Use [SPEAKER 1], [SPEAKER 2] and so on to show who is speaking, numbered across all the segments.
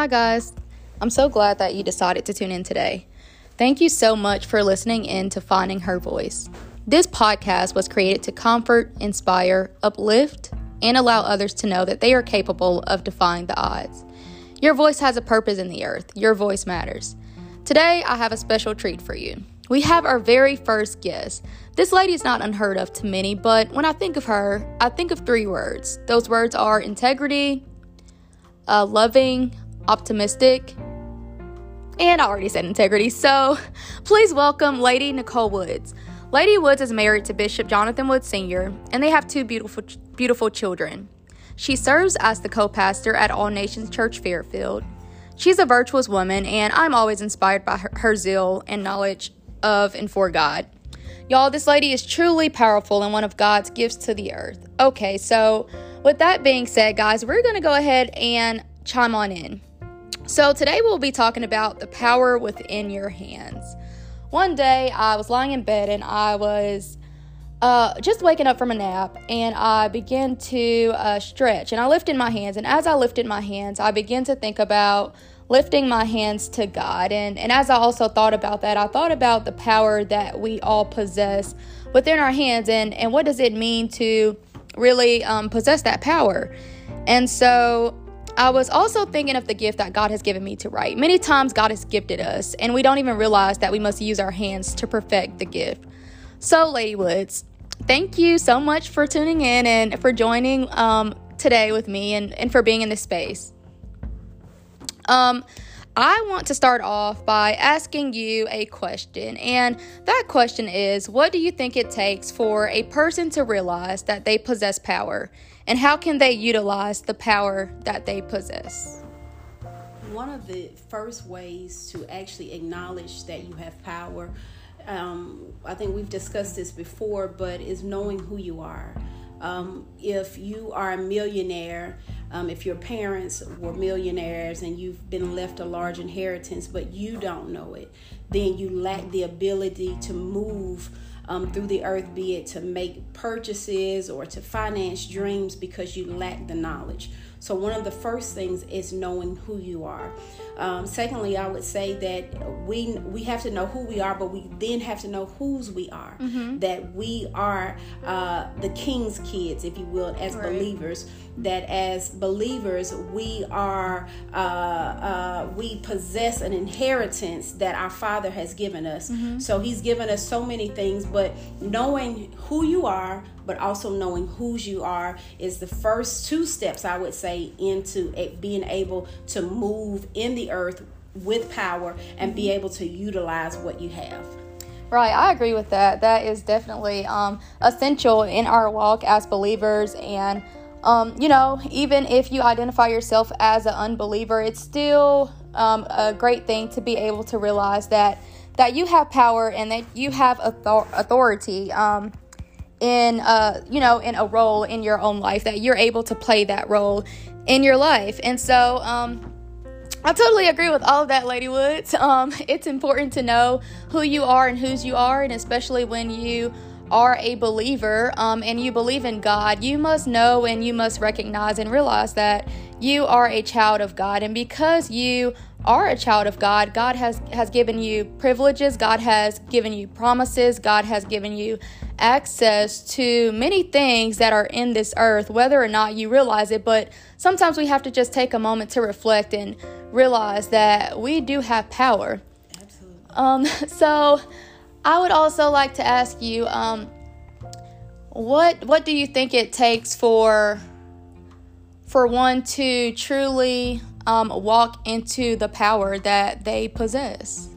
[SPEAKER 1] Hi, guys. I'm so glad that you decided to tune in today. Thank you so much for listening in to Finding Her Voice. This podcast was created to comfort, inspire, uplift, and allow others to know that they are capable of defying the odds. Your voice has a purpose in the earth, your voice matters. Today, I have a special treat for you. We have our very first guest. This lady is not unheard of to many, but when I think of her, I think of three words. Those words are integrity, uh, loving, optimistic, and I already said integrity. So please welcome Lady Nicole Woods. Lady Woods is married to Bishop Jonathan Woods Sr., and they have two beautiful, beautiful children. She serves as the co pastor at All Nations Church Fairfield. She's a virtuous woman, and I'm always inspired by her, her zeal and knowledge of and for God. Y'all, this lady is truly powerful and one of God's gifts to the earth. Okay, so with that being said, guys, we're going to go ahead and chime on in. So, today we'll be talking about the power within your hands. One day I was lying in bed and I was uh, just waking up from a nap and I began to uh, stretch and I lifted my hands. And as I lifted my hands, I began to think about lifting my hands to God. And, and as I also thought about that, I thought about the power that we all possess within our hands and, and what does it mean to really um, possess that power. And so I was also thinking of the gift that God has given me to write. Many times, God has gifted us, and we don't even realize that we must use our hands to perfect the gift. So, Lady Woods, thank you so much for tuning in and for joining um, today with me and, and for being in this space. Um, I want to start off by asking you a question, and that question is What do you think it takes for a person to realize that they possess power, and how can they utilize the power that they possess?
[SPEAKER 2] One of the first ways to actually acknowledge that you have power, um, I think we've discussed this before, but is knowing who you are. Um, if you are a millionaire, um, if your parents were millionaires and you've been left a large inheritance, but you don't know it, then you lack the ability to move um, through the earth, be it to make purchases or to finance dreams because you lack the knowledge. So, one of the first things is knowing who you are. Um, secondly, I would say that we we have to know who we are, but we then have to know whose we are. Mm-hmm. That we are uh, the King's kids, if you will, as right. believers. That as believers, we are uh, uh, we possess an inheritance that our Father has given us. Mm-hmm. So He's given us so many things, but knowing who you are, but also knowing whose you are is the first two steps I would say into being able to move in the earth with power and be able to utilize what you have.
[SPEAKER 1] Right, I agree with that. That is definitely um, essential in our walk as believers. And, um, you know, even if you identify yourself as an unbeliever, it's still um, a great thing to be able to realize that that you have power and that you have author- authority. Um, in uh you know in a role in your own life that you're able to play that role in your life and so um I totally agree with all of that, Lady Woods. Um, it's important to know who you are and whose you are, and especially when you are a believer um, and you believe in God, you must know and you must recognize and realize that you are a child of God. And because you are a child of God, God has, has given you privileges, God has given you promises, God has given you access to many things that are in this earth, whether or not you realize it. But sometimes we have to just take a moment to reflect and realize that we do have power. Absolutely. Um, so I would also like to ask you, um, what what do you think it takes for for one to truly um, walk into the power that they possess?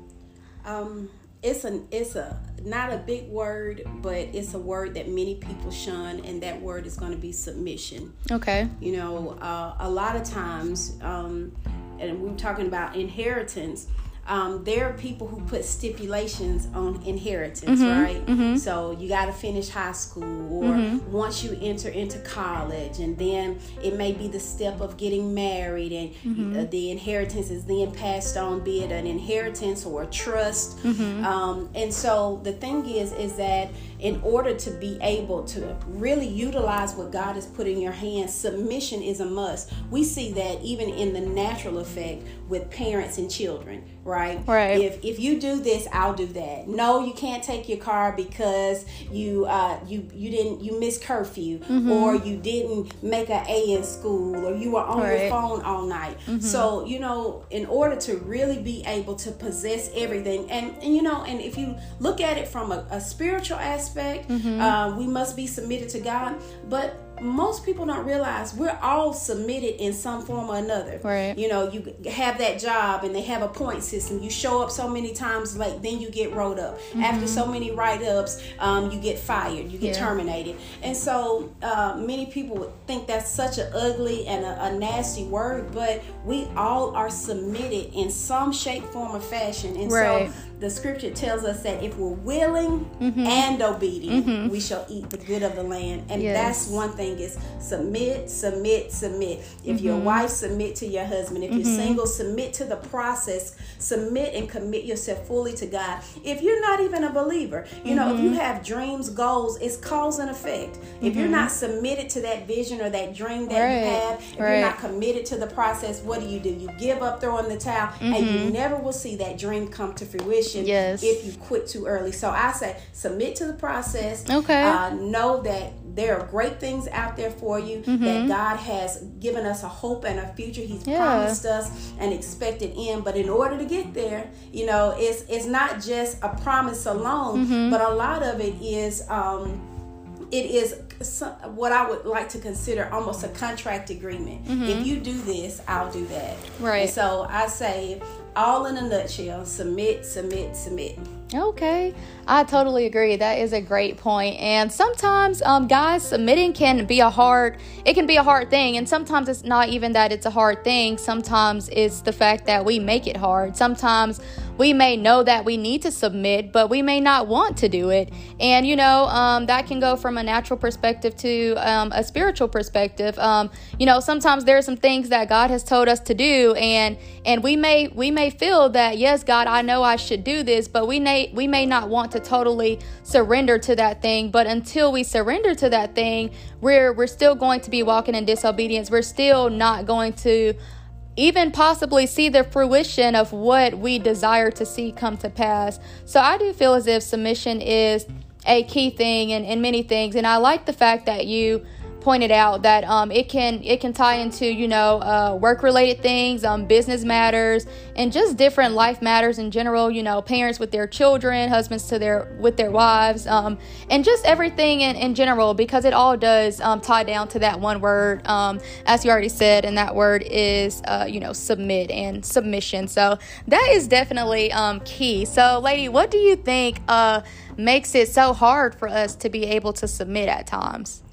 [SPEAKER 2] Um, it's an it's a not a big word, but it's a word that many people shun, and that word is going to be submission.
[SPEAKER 1] Okay.
[SPEAKER 2] You know, uh, a lot of times, um, and we are talking about inheritance um, there are people who put stipulations on inheritance, mm-hmm, right? Mm-hmm. So you got to finish high school, or mm-hmm. once you enter into college, and then it may be the step of getting married, and mm-hmm. the inheritance is then passed on, be it an inheritance or a trust. Mm-hmm. Um, and so the thing is, is that in order to be able to really utilize what God has put in your hands, submission is a must. We see that even in the natural effect with parents and children, right?
[SPEAKER 1] Right.
[SPEAKER 2] If if you do this, I'll do that. No, you can't take your car because you uh you you didn't you missed curfew
[SPEAKER 1] Mm-hmm.
[SPEAKER 2] or you didn't make an A in school or you were on
[SPEAKER 1] Right.
[SPEAKER 2] your phone all night.
[SPEAKER 1] Mm-hmm.
[SPEAKER 2] So, you know, in order to really be able to possess everything and, and you know, and if you look at it from a, a spiritual aspect,
[SPEAKER 1] Mm-hmm.
[SPEAKER 2] uh, we must be submitted to God. But most people don't realize we're all submitted in some form or another.
[SPEAKER 1] Right.
[SPEAKER 2] You know, you have that job and they have a point system. You show up so many times late, then you get rolled up. After so many write ups, um, you get fired, you get
[SPEAKER 1] Yeah.
[SPEAKER 2] terminated. And so uh, many people would think that's such an ugly and a, a nasty word, but we all are submitted in some shape, form, or fashion. And
[SPEAKER 1] Right.
[SPEAKER 2] so the scripture tells us that if we're willing
[SPEAKER 1] Mm-hmm.
[SPEAKER 2] and obedient, mm-hmm. we shall eat the good of the land. And
[SPEAKER 1] Yes.
[SPEAKER 2] that's one thing is submit, submit, submit. If your mm-hmm. wife submit to your husband, if you're mm-hmm. single, submit to the process, submit and commit yourself fully to God. If you're not even a believer, you know, if you have dreams, goals, it's cause and effect. If you're not submitted to that vision or that dream that you have, if
[SPEAKER 1] Right.
[SPEAKER 2] you're not committed to the process, what do you do? You give up throwing the towel and you never will see that dream come to fruition
[SPEAKER 1] Yes.
[SPEAKER 2] if you quit too early. So I say submit to the process.
[SPEAKER 1] Okay.
[SPEAKER 2] Uh, know that there are great things out there for you that God has given us a hope and a future. He's
[SPEAKER 1] Mm-hmm. Yeah.
[SPEAKER 2] promised us an expected end. But in order to get there, you know, it's it's not just a promise alone,
[SPEAKER 1] Mm-hmm.
[SPEAKER 2] but a lot of it is um it is so- what I would like to consider almost a contract agreement. If you do this, I'll do that.
[SPEAKER 1] Mm-hmm. Right.
[SPEAKER 2] And so I say, all in a nutshell, submit, submit, submit.
[SPEAKER 1] Okay, I totally agree. That is a great point. And sometimes, um, guys, submitting can be a hard. It can be a hard thing, and sometimes it's not even that it's a hard thing. Sometimes it's the fact that we make it hard. Sometimes we may know that we need to submit, but we may not want to do it. And you know, um, that can go from a natural perspective to um, a spiritual perspective. Um, you know, sometimes there are some things that God has told us to do, and and we may we may feel that yes, God, I know I should do this, but we may we may not want to totally surrender to that thing. But until we surrender to that thing, we're we're still going to be walking in disobedience. We're still not going to even possibly see the fruition of what we desire to see come to pass. So I do feel as if submission is a key thing in, in many things. And I like the fact that you pointed out that um, it can it can tie into you know uh, work related things um, business matters and just different life matters in general you know parents with their children husbands to their with their wives um, and just everything in, in general because it all does um, tie down to that one word. Um, as you already said and that word is uh, you know submit and submission. So that is definitely um, key. So lady what do you think uh, makes it so hard for us to be able to submit at times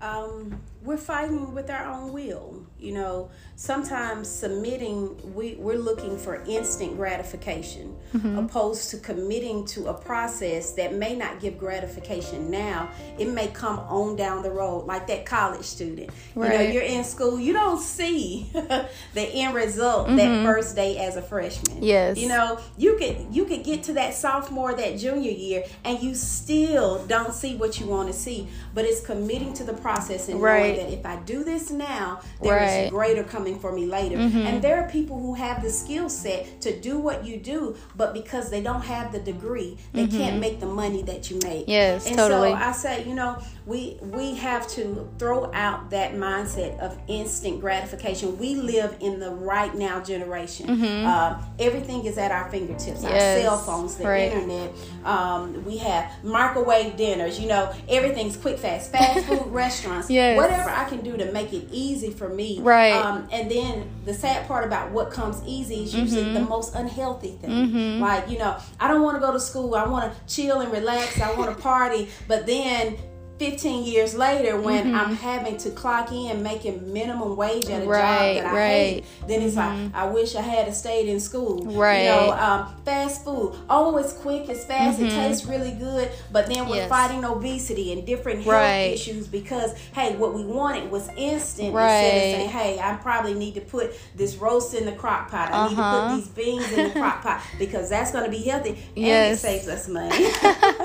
[SPEAKER 2] um, we're fighting with our own will. You know, sometimes submitting, we, we're looking for instant gratification, mm-hmm. opposed to committing to a process that may not give gratification now. It may come on down the road, like that college student. Right. You know, you're in school, you don't see the end result that mm-hmm. first day as a freshman.
[SPEAKER 1] Yes.
[SPEAKER 2] You know, you could you could get to that sophomore, that junior year, and you still don't see what you want to see. But it's committing to the process and
[SPEAKER 1] Right.
[SPEAKER 2] That if I do this now, there is
[SPEAKER 1] Right.
[SPEAKER 2] greater coming for me later. And there are people who have the skill set to do what you do, but because they don't have the degree, they can't make the money that you make.
[SPEAKER 1] Yes,
[SPEAKER 2] and
[SPEAKER 1] totally.
[SPEAKER 2] so I say, you know, we we have to throw out that mindset of instant gratification. We live in the right now generation. Uh, everything is at our fingertips.
[SPEAKER 1] Mm-hmm. Yes,
[SPEAKER 2] Our cell phones, the
[SPEAKER 1] right.
[SPEAKER 2] internet. Um, we have microwave dinners. You know, everything's quick, fast, fast food restaurants.
[SPEAKER 1] Yes.
[SPEAKER 2] Whatever I can do to make it easy for me.
[SPEAKER 1] Right.
[SPEAKER 2] Um, and then the sad part about what comes easy is usually
[SPEAKER 1] Mm-hmm.
[SPEAKER 2] the most unhealthy thing. Like you know, I don't want to go to school. I want to chill and relax. I want to party. But then 15 years later when I'm having to clock in making minimum wage at a
[SPEAKER 1] Mm-hmm. Right,
[SPEAKER 2] job that I
[SPEAKER 1] right.
[SPEAKER 2] hate, then it's like I wish I had stayed in school.
[SPEAKER 1] Right.
[SPEAKER 2] You know, um, fast food. Oh, it's quick, it's fast, it tastes really good, but then we're
[SPEAKER 1] Mm-hmm. Yes.
[SPEAKER 2] fighting obesity and different health
[SPEAKER 1] Right.
[SPEAKER 2] issues because hey, what we wanted was instant
[SPEAKER 1] Right.
[SPEAKER 2] instead of saying, hey, I probably need to put this roast in the crock pot. I need to
[SPEAKER 1] Uh-huh.
[SPEAKER 2] put these beans in the crock pot because that's going to be healthy and
[SPEAKER 1] Yes.
[SPEAKER 2] it saves us money.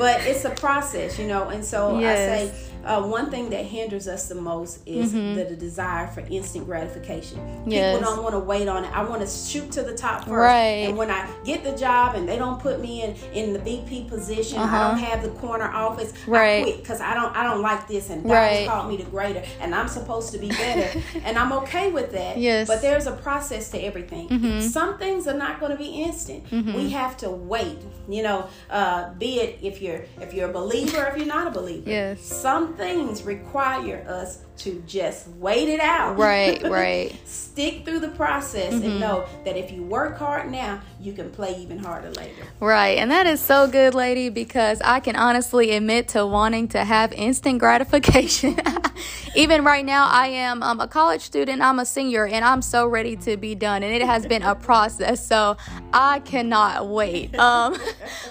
[SPEAKER 2] but it's a process, you know. And so
[SPEAKER 1] Yes.
[SPEAKER 2] I say uh, one thing that hinders us the most is the, the desire for instant gratification.
[SPEAKER 1] Mm-hmm. Yes.
[SPEAKER 2] People don't want to wait on it. I want to shoot to the top first.
[SPEAKER 1] Right.
[SPEAKER 2] And when I get the job and they don't put me in in the VP position, I
[SPEAKER 1] Uh-huh.
[SPEAKER 2] don't have the corner office.
[SPEAKER 1] Right.
[SPEAKER 2] I quit because I don't I don't like this and God
[SPEAKER 1] Right.
[SPEAKER 2] called me to greater and I'm supposed to be better and I'm okay with that.
[SPEAKER 1] Yes.
[SPEAKER 2] But there's a process to everything. Some things are not going to be instant. We have to wait. You know, uh, be it if you're if you're a believer, or if you're not a believer.
[SPEAKER 1] Yes.
[SPEAKER 2] Some things require us to just wait it out.
[SPEAKER 1] Right, right.
[SPEAKER 2] Stick through the process and know that if you work hard now, you can play even harder later.
[SPEAKER 1] Right. And that is so good, lady, because I can honestly admit to wanting to have instant gratification. Even right now, I am um, a college student, I'm a senior, and I'm so ready to be done. And it has been a process, so I cannot wait. Um,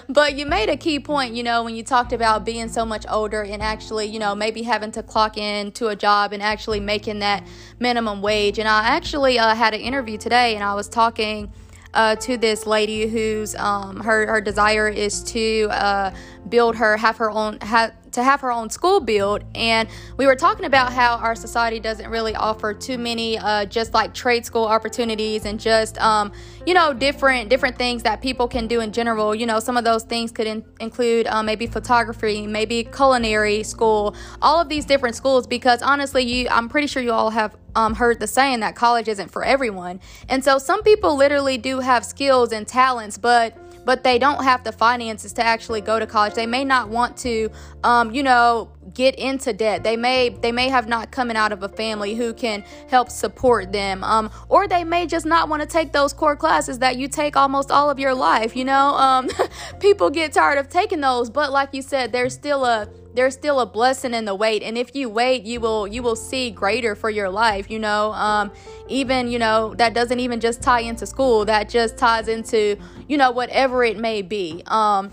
[SPEAKER 1] but you made a key point, you know, when you talked about being so much older and actually, you know, maybe having to clock in to a job and actually making that minimum wage. And I actually uh, had an interview today, and I was talking uh, to this lady whose um, her her desire is to uh, build her have her own have to have her own school build and we were talking about how our society doesn't really offer too many uh, just like trade school opportunities and just um, you know different different things that people can do in general. You know some of those things could in- include uh, maybe photography maybe culinary school all of these different schools because honestly you i'm pretty sure you all have um, heard the saying that college isn't for everyone. And so some people literally do have skills and talents but but they don't have the finances to actually go to college. They may not want to um, you know get into debt. They may they may have not coming out of a family who can help support them um, or they may just not want to take those core classes that you take almost all of your life you know? Um, people get tired of taking those but like you said there's still a there's still a blessing in the wait and if you wait you will you will see greater for your life you know? Um even you know that doesn't even just tie into school that just ties into you know whatever it may be. Um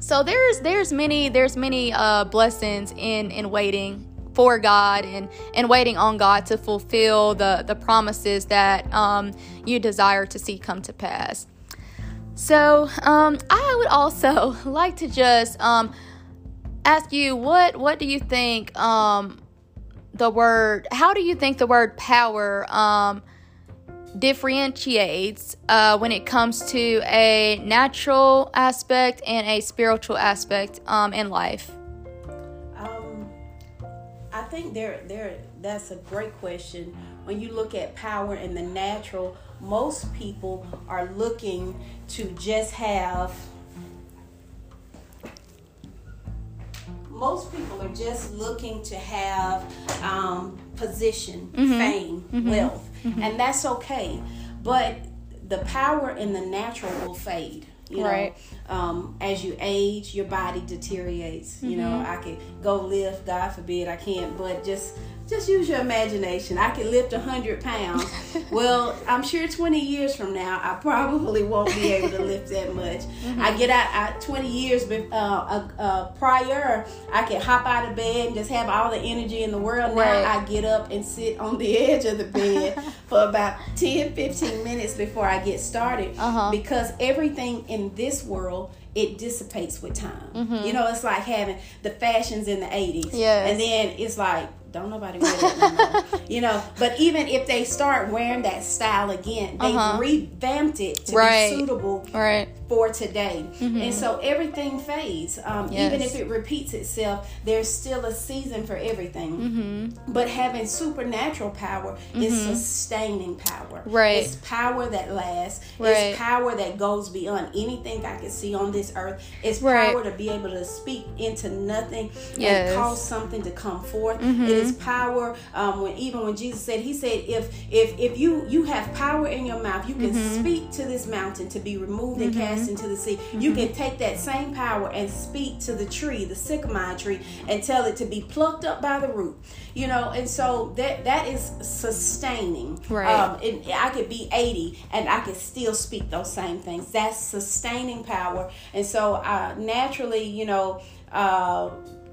[SPEAKER 1] so there's there's many there's many uh blessings in in waiting for God and and waiting on God to fulfill the the promises that um you desire to see come to pass. So um I would also like to just um ask you what what do you think um the word how do you think the word power um differentiates uh, when it comes to a natural aspect and a spiritual aspect um, in life
[SPEAKER 2] Um, I think there, there. That's a great question. When you look at power in the natural, most people are looking to just have. Most people are just looking to have um, position, fame, wealth, and that's okay. But the power in the natural will fade. You
[SPEAKER 1] Right.
[SPEAKER 2] know, um, as you age, your body deteriorates. You know,
[SPEAKER 1] Mm-hmm.
[SPEAKER 2] I could go lift, God forbid I can't, but just just use your imagination. I can lift a hundred pounds. well, I'm sure 20 years from now, I probably won't be able to lift that much.
[SPEAKER 1] Mm-hmm.
[SPEAKER 2] I get out, I, 20 years uh, uh, uh, prior, I could hop out of bed and just have all the energy in the world.
[SPEAKER 1] Right.
[SPEAKER 2] Now I get up and sit on the edge of the bed for about 10, 15 minutes before I get started
[SPEAKER 1] Uh-huh.
[SPEAKER 2] because everything in this world it dissipates with time. You know, it's like having the fashions in the 80s.
[SPEAKER 1] Mm-hmm. Yes.
[SPEAKER 2] And then it's like, don't nobody wear that no you know, but even if they start wearing that style again, they
[SPEAKER 1] Uh-huh.
[SPEAKER 2] revamped it to
[SPEAKER 1] Right.
[SPEAKER 2] be suitable
[SPEAKER 1] right
[SPEAKER 2] for today. Mm-hmm. And so everything fades. Um, Even if it repeats itself, there's still a season for everything. Mm-hmm. But having supernatural power is mm-hmm. sustaining power.
[SPEAKER 1] Right.
[SPEAKER 2] It's power that lasts.
[SPEAKER 1] Right.
[SPEAKER 2] It's power that goes beyond anything I can see on this earth. It's
[SPEAKER 1] Right.
[SPEAKER 2] power to be able to speak into nothing
[SPEAKER 1] Yes.
[SPEAKER 2] and cause something to come forth. It is power. Um, when even when Jesus said, He said, if if if you you have power in your mouth, you can speak to this mountain to be removed and cast into the sea. You can take that same power and speak to the tree, the sycamore tree, and tell it to be plucked up by the root. You know, and so that that is sustaining.
[SPEAKER 1] Right.
[SPEAKER 2] Um, it, I could be 80 and I could still speak those same things. That's sustaining power. And so, uh, naturally, you know, uh,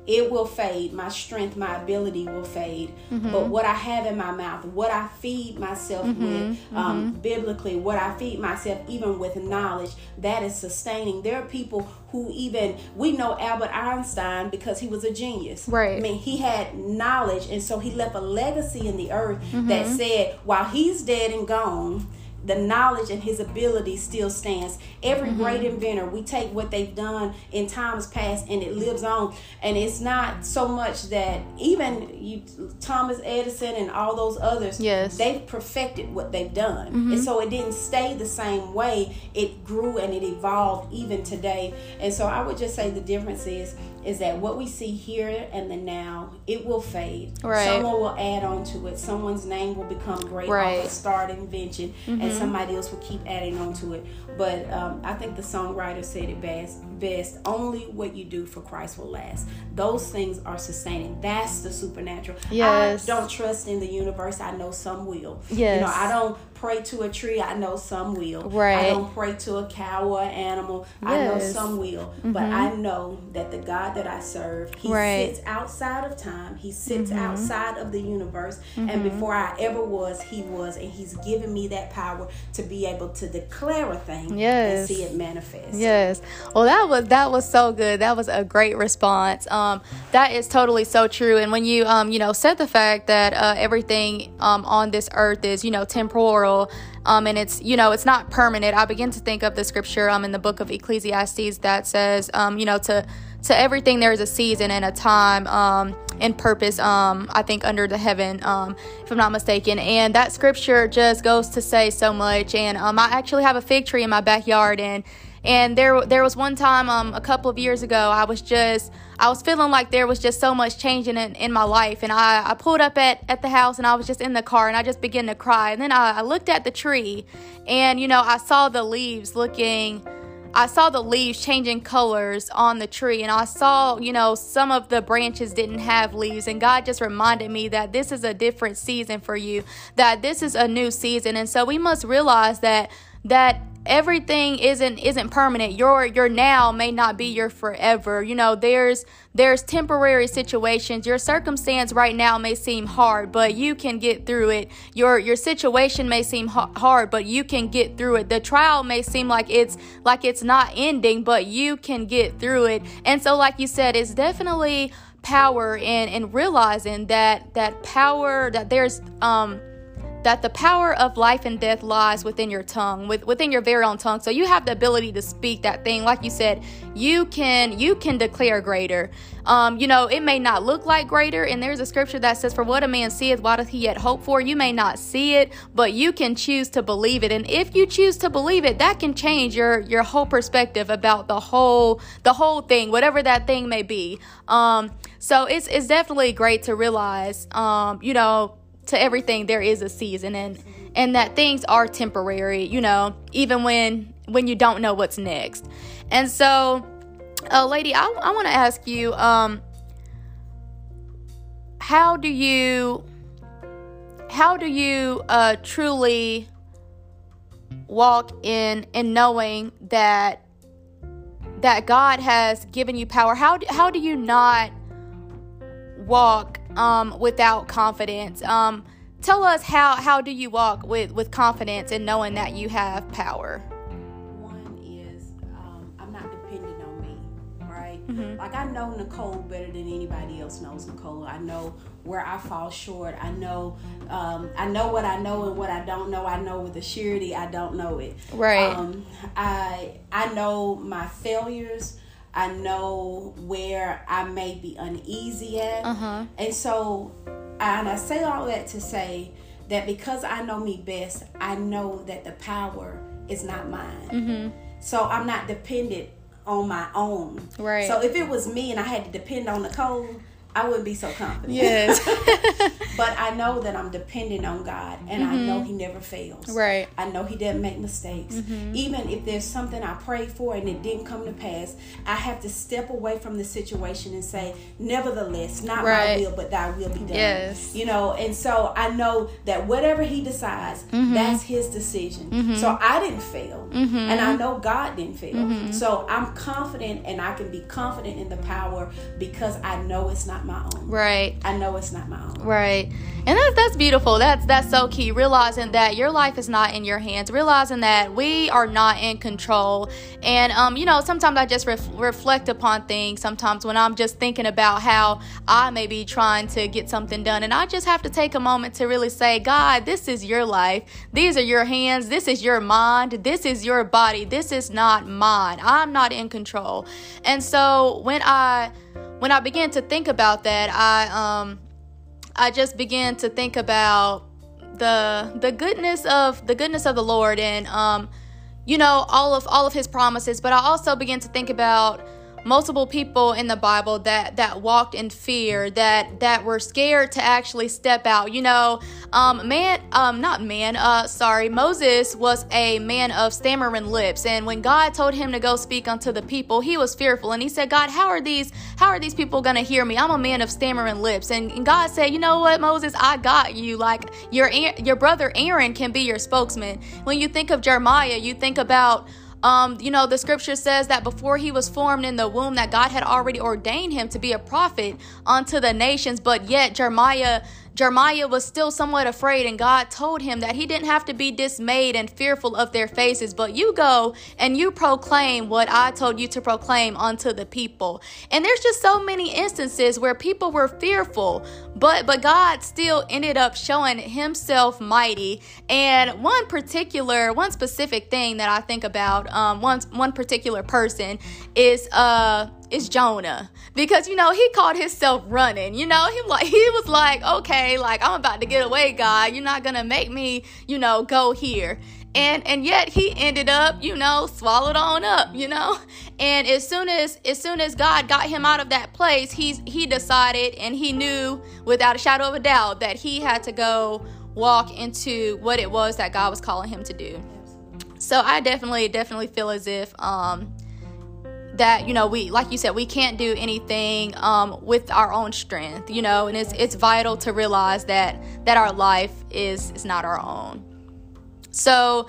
[SPEAKER 2] it will fade. My strength, my ability will fade. Mm-hmm. But what I have in my mouth, what I feed myself mm-hmm. with um, mm-hmm. biblically, what I feed myself even with knowledge, that is sustaining. There are people who even, we know Albert Einstein because he was a genius.
[SPEAKER 1] Right.
[SPEAKER 2] I mean, he had knowledge, and so he left a legacy in the earth that mm-hmm. said, while he's dead and gone, the knowledge and his ability still stands. Every mm-hmm. great inventor, we take what they've done in times past and it lives on. And it's not so much that even you, Thomas Edison and all those others,
[SPEAKER 1] yes.
[SPEAKER 2] they've perfected what they've done. Mm-hmm. And so it didn't stay the same way. It grew and it evolved even today. And so I would just say the difference is is that what we see here and the now, it will fade.
[SPEAKER 1] Right.
[SPEAKER 2] Someone will add on to it. Someone's name will become great right. off a start invention, mm-hmm. and somebody else will keep adding on to it. But um, I think the songwriter said it best. Best. Only what you do for Christ will last. Those things are sustaining. That's the supernatural.
[SPEAKER 1] Yes.
[SPEAKER 2] I don't trust in the universe. I know some will.
[SPEAKER 1] Yes.
[SPEAKER 2] You know, I don't pray to a tree, I know some will.
[SPEAKER 1] Right. I
[SPEAKER 2] don't pray to a cow or animal, yes. I know some will. Mm-hmm. But I know that the God that I serve, He right. sits outside of time, He sits mm-hmm. outside of the universe. Mm-hmm. And before I ever was, He was. And He's given me that power to be able to declare a thing
[SPEAKER 1] yes.
[SPEAKER 2] and see it manifest.
[SPEAKER 1] Yes. Well that was that was so good. That was a great response. Um that is totally so true. And when you um, you know, said the fact that uh, everything um on this earth is, you know, temporal um, and it's you know it's not permanent i begin to think of the scripture um, in the book of ecclesiastes that says um, you know to to everything there is a season and a time um, and purpose um, i think under the heaven um, if i'm not mistaken. And that scripture just goes to say so much. And um, i actually have a fig tree in my backyard. And and there there was one time um, a couple of years ago I was just I was feeling like there was just so much changing in, in my life. And I, I pulled up at, at the house and I was just in the car and I just began to cry. And then I, I looked at the tree and you know I saw the leaves looking I saw the leaves changing colors on the tree, and I saw, you know, some of the branches didn't have leaves. And God just reminded me that this is a different season for you, that this is a new season. And so we must realize that that everything isn't isn't permanent. Your your now may not be your forever. You know there's there's temporary situations. Your circumstance right now may seem hard but you can get through it. Your your situation may seem hard but you can get through it. The trial may seem like it's like it's not ending but you can get through it. And so like you said it's definitely power in in realizing that that power that there's um that the power of life and death lies within your tongue with, within your very own tongue. So you have the ability to speak that thing. Like you said you can you can declare greater. Um, you know it may not look like greater and there's a scripture that says for what a man seeth why doth he yet hope for? You may not see it but you can choose to believe it. And if you choose to believe it that can change your your whole perspective about the whole the whole thing whatever that thing may be. Um, so it's it's definitely great to realize um, you know to everything there is a season and and that things are temporary you know even when when you don't know what's next. And so uh, lady i, I want to ask you um how do you how do you uh truly walk in in knowing that that god has given you power? How do, how do you not walk um, without confidence. Um, tell us how how do you walk with with confidence and knowing that you have power.
[SPEAKER 2] One is um, I'm not dependent on me, right? Mm-hmm. Like I know Nicole better than anybody else knows Nicole. I know where I fall short. I know um, I know what I know and what I don't know. I know with a surety I don't know it.
[SPEAKER 1] Right.
[SPEAKER 2] Um, I I know my failures. I know where I may be uneasy at.
[SPEAKER 1] Uh-huh.
[SPEAKER 2] And so, and I say all that to say that because I know me best, I know that the power is not mine.
[SPEAKER 1] Mm-hmm.
[SPEAKER 2] So I'm not dependent on my own.
[SPEAKER 1] Right.
[SPEAKER 2] So if it was me and I had to depend on Nicole, I wouldn't be so confident.
[SPEAKER 1] Yes.
[SPEAKER 2] but I know that I'm dependent on God, and mm-hmm. I know He never fails.
[SPEAKER 1] Right.
[SPEAKER 2] I know He doesn't make mistakes. Mm-hmm. Even if there's something I prayed for and it didn't come to pass, I have to step away from the situation and say, "Nevertheless, not right. my will, but Thy will be done." Yes. You know, and so I know that whatever He decides, mm-hmm. that's His decision. Mm-hmm. So I didn't fail, mm-hmm. and I know God didn't fail. Mm-hmm. So I'm confident, and I can be confident in the power because I know it's not my own.
[SPEAKER 1] Right.
[SPEAKER 2] I know it's not my own.
[SPEAKER 1] Right. And that's that's beautiful. That's that's so key. Realizing that your life is not in your hands. Realizing that we are not in control. And um, you know, sometimes I just ref- reflect upon things. Sometimes when I'm just thinking about how I may be trying to get something done, and I just have to take a moment to really say, God, this is your life. These are your hands. This is your mind. This is your body. This is not mine. I'm not in control. And so when I when I began to think about that, I um I just began to think about the the goodness of the goodness of the Lord and um you know all of all of his promises, but I also began to think about multiple people in the Bible that that walked in fear, that that were scared to actually step out. You know, um, man, um, not man, uh, sorry, Moses was a man of stammering lips, and when God told him to go speak unto the people, he was fearful, and he said, God, how are these, how are these people gonna hear me? I'm a man of stammering lips, and, and God said, you know what, Moses, I got you. Like your your brother Aaron can be your spokesman. When you think of Jeremiah, you think about um, you know, the scripture says that before he was formed in the womb, that God had already ordained him to be a prophet unto the nations, but yet Jeremiah Jeremiah was still somewhat afraid, and God told him that he didn't have to be dismayed and fearful of their faces, but you go and you proclaim what I told you to proclaim unto the people. And there's just so many instances where people were fearful, but but God still ended up showing himself mighty. And one particular, one specific thing that I think about, um, one one particular person is uh is Jonah because you know he caught himself running. You know he like he was like, okay, like I'm about to get away, God. You're not gonna make me, you know, go here. And and yet he ended up, you know, swallowed on up, you know. And as soon as as soon as God got him out of that place, he's he decided and he knew without a shadow of a doubt that he had to go walk into what it was that God was calling him to do. So I definitely definitely feel as if um that you know we like you said we can't do anything um, with our own strength you know and it's it's vital to realize that that our life is is not our own. So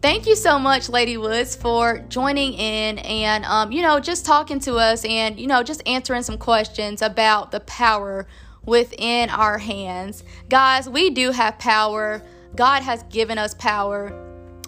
[SPEAKER 1] thank you so much lady woods for joining in and um, you know just talking to us and you know just answering some questions about the power within our hands. Guys we do have power. God has given us power.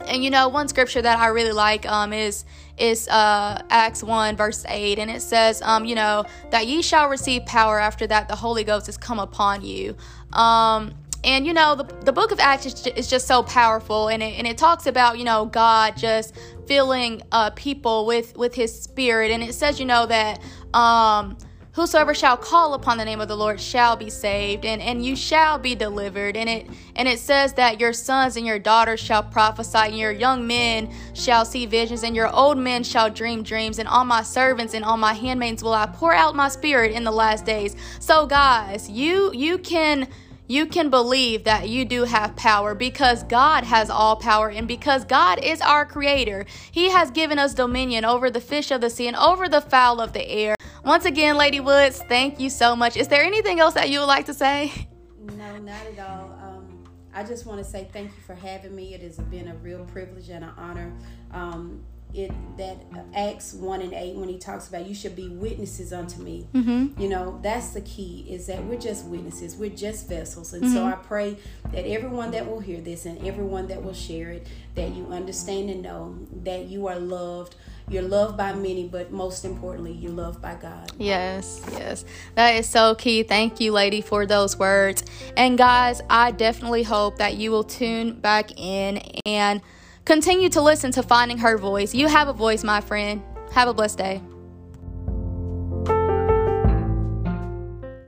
[SPEAKER 1] And you know one scripture that i really like um, is is uh, Acts 1, verse 8, and it says, um, you know, that ye shall receive power after that the Holy Ghost has come upon you. Um, and you know, the, the book of Acts is is just so powerful, and it, and it talks about, you know, God just filling uh, people with, with his spirit. And it says, you know, that. Um, whosoever shall call upon the name of the Lord shall be saved and, and you shall be delivered. And it and it says that your sons and your daughters shall prophesy and your young men shall see visions and your old men shall dream dreams. And on my servants and on my handmaids will I pour out my spirit in the last days. So guys you you can you can believe that you do have power because God has all power and because God is our creator. He has given us dominion over the fish of the sea and over the fowl of the air. Once again, Lady Woods, thank you so much. Is there anything else that you would like to say?
[SPEAKER 2] No, not at all. Um, I just want to say thank you for having me. It has been a real privilege and an honor. Um, it that Acts one and eight when he talks about you should be witnesses unto me. Mm-hmm. You know that's the key is that we're just witnesses. We're just vessels, and mm-hmm. so I pray that everyone that will hear this and everyone that will share it that you understand and know that you are loved you're loved by many, but most importantly, you're loved by God.
[SPEAKER 1] Yes, yes. That is so key. Thank you, lady, for those words. And guys, I definitely hope that you will tune back in and continue to listen to Finding Her Voice. You have a voice, my friend. Have a blessed day.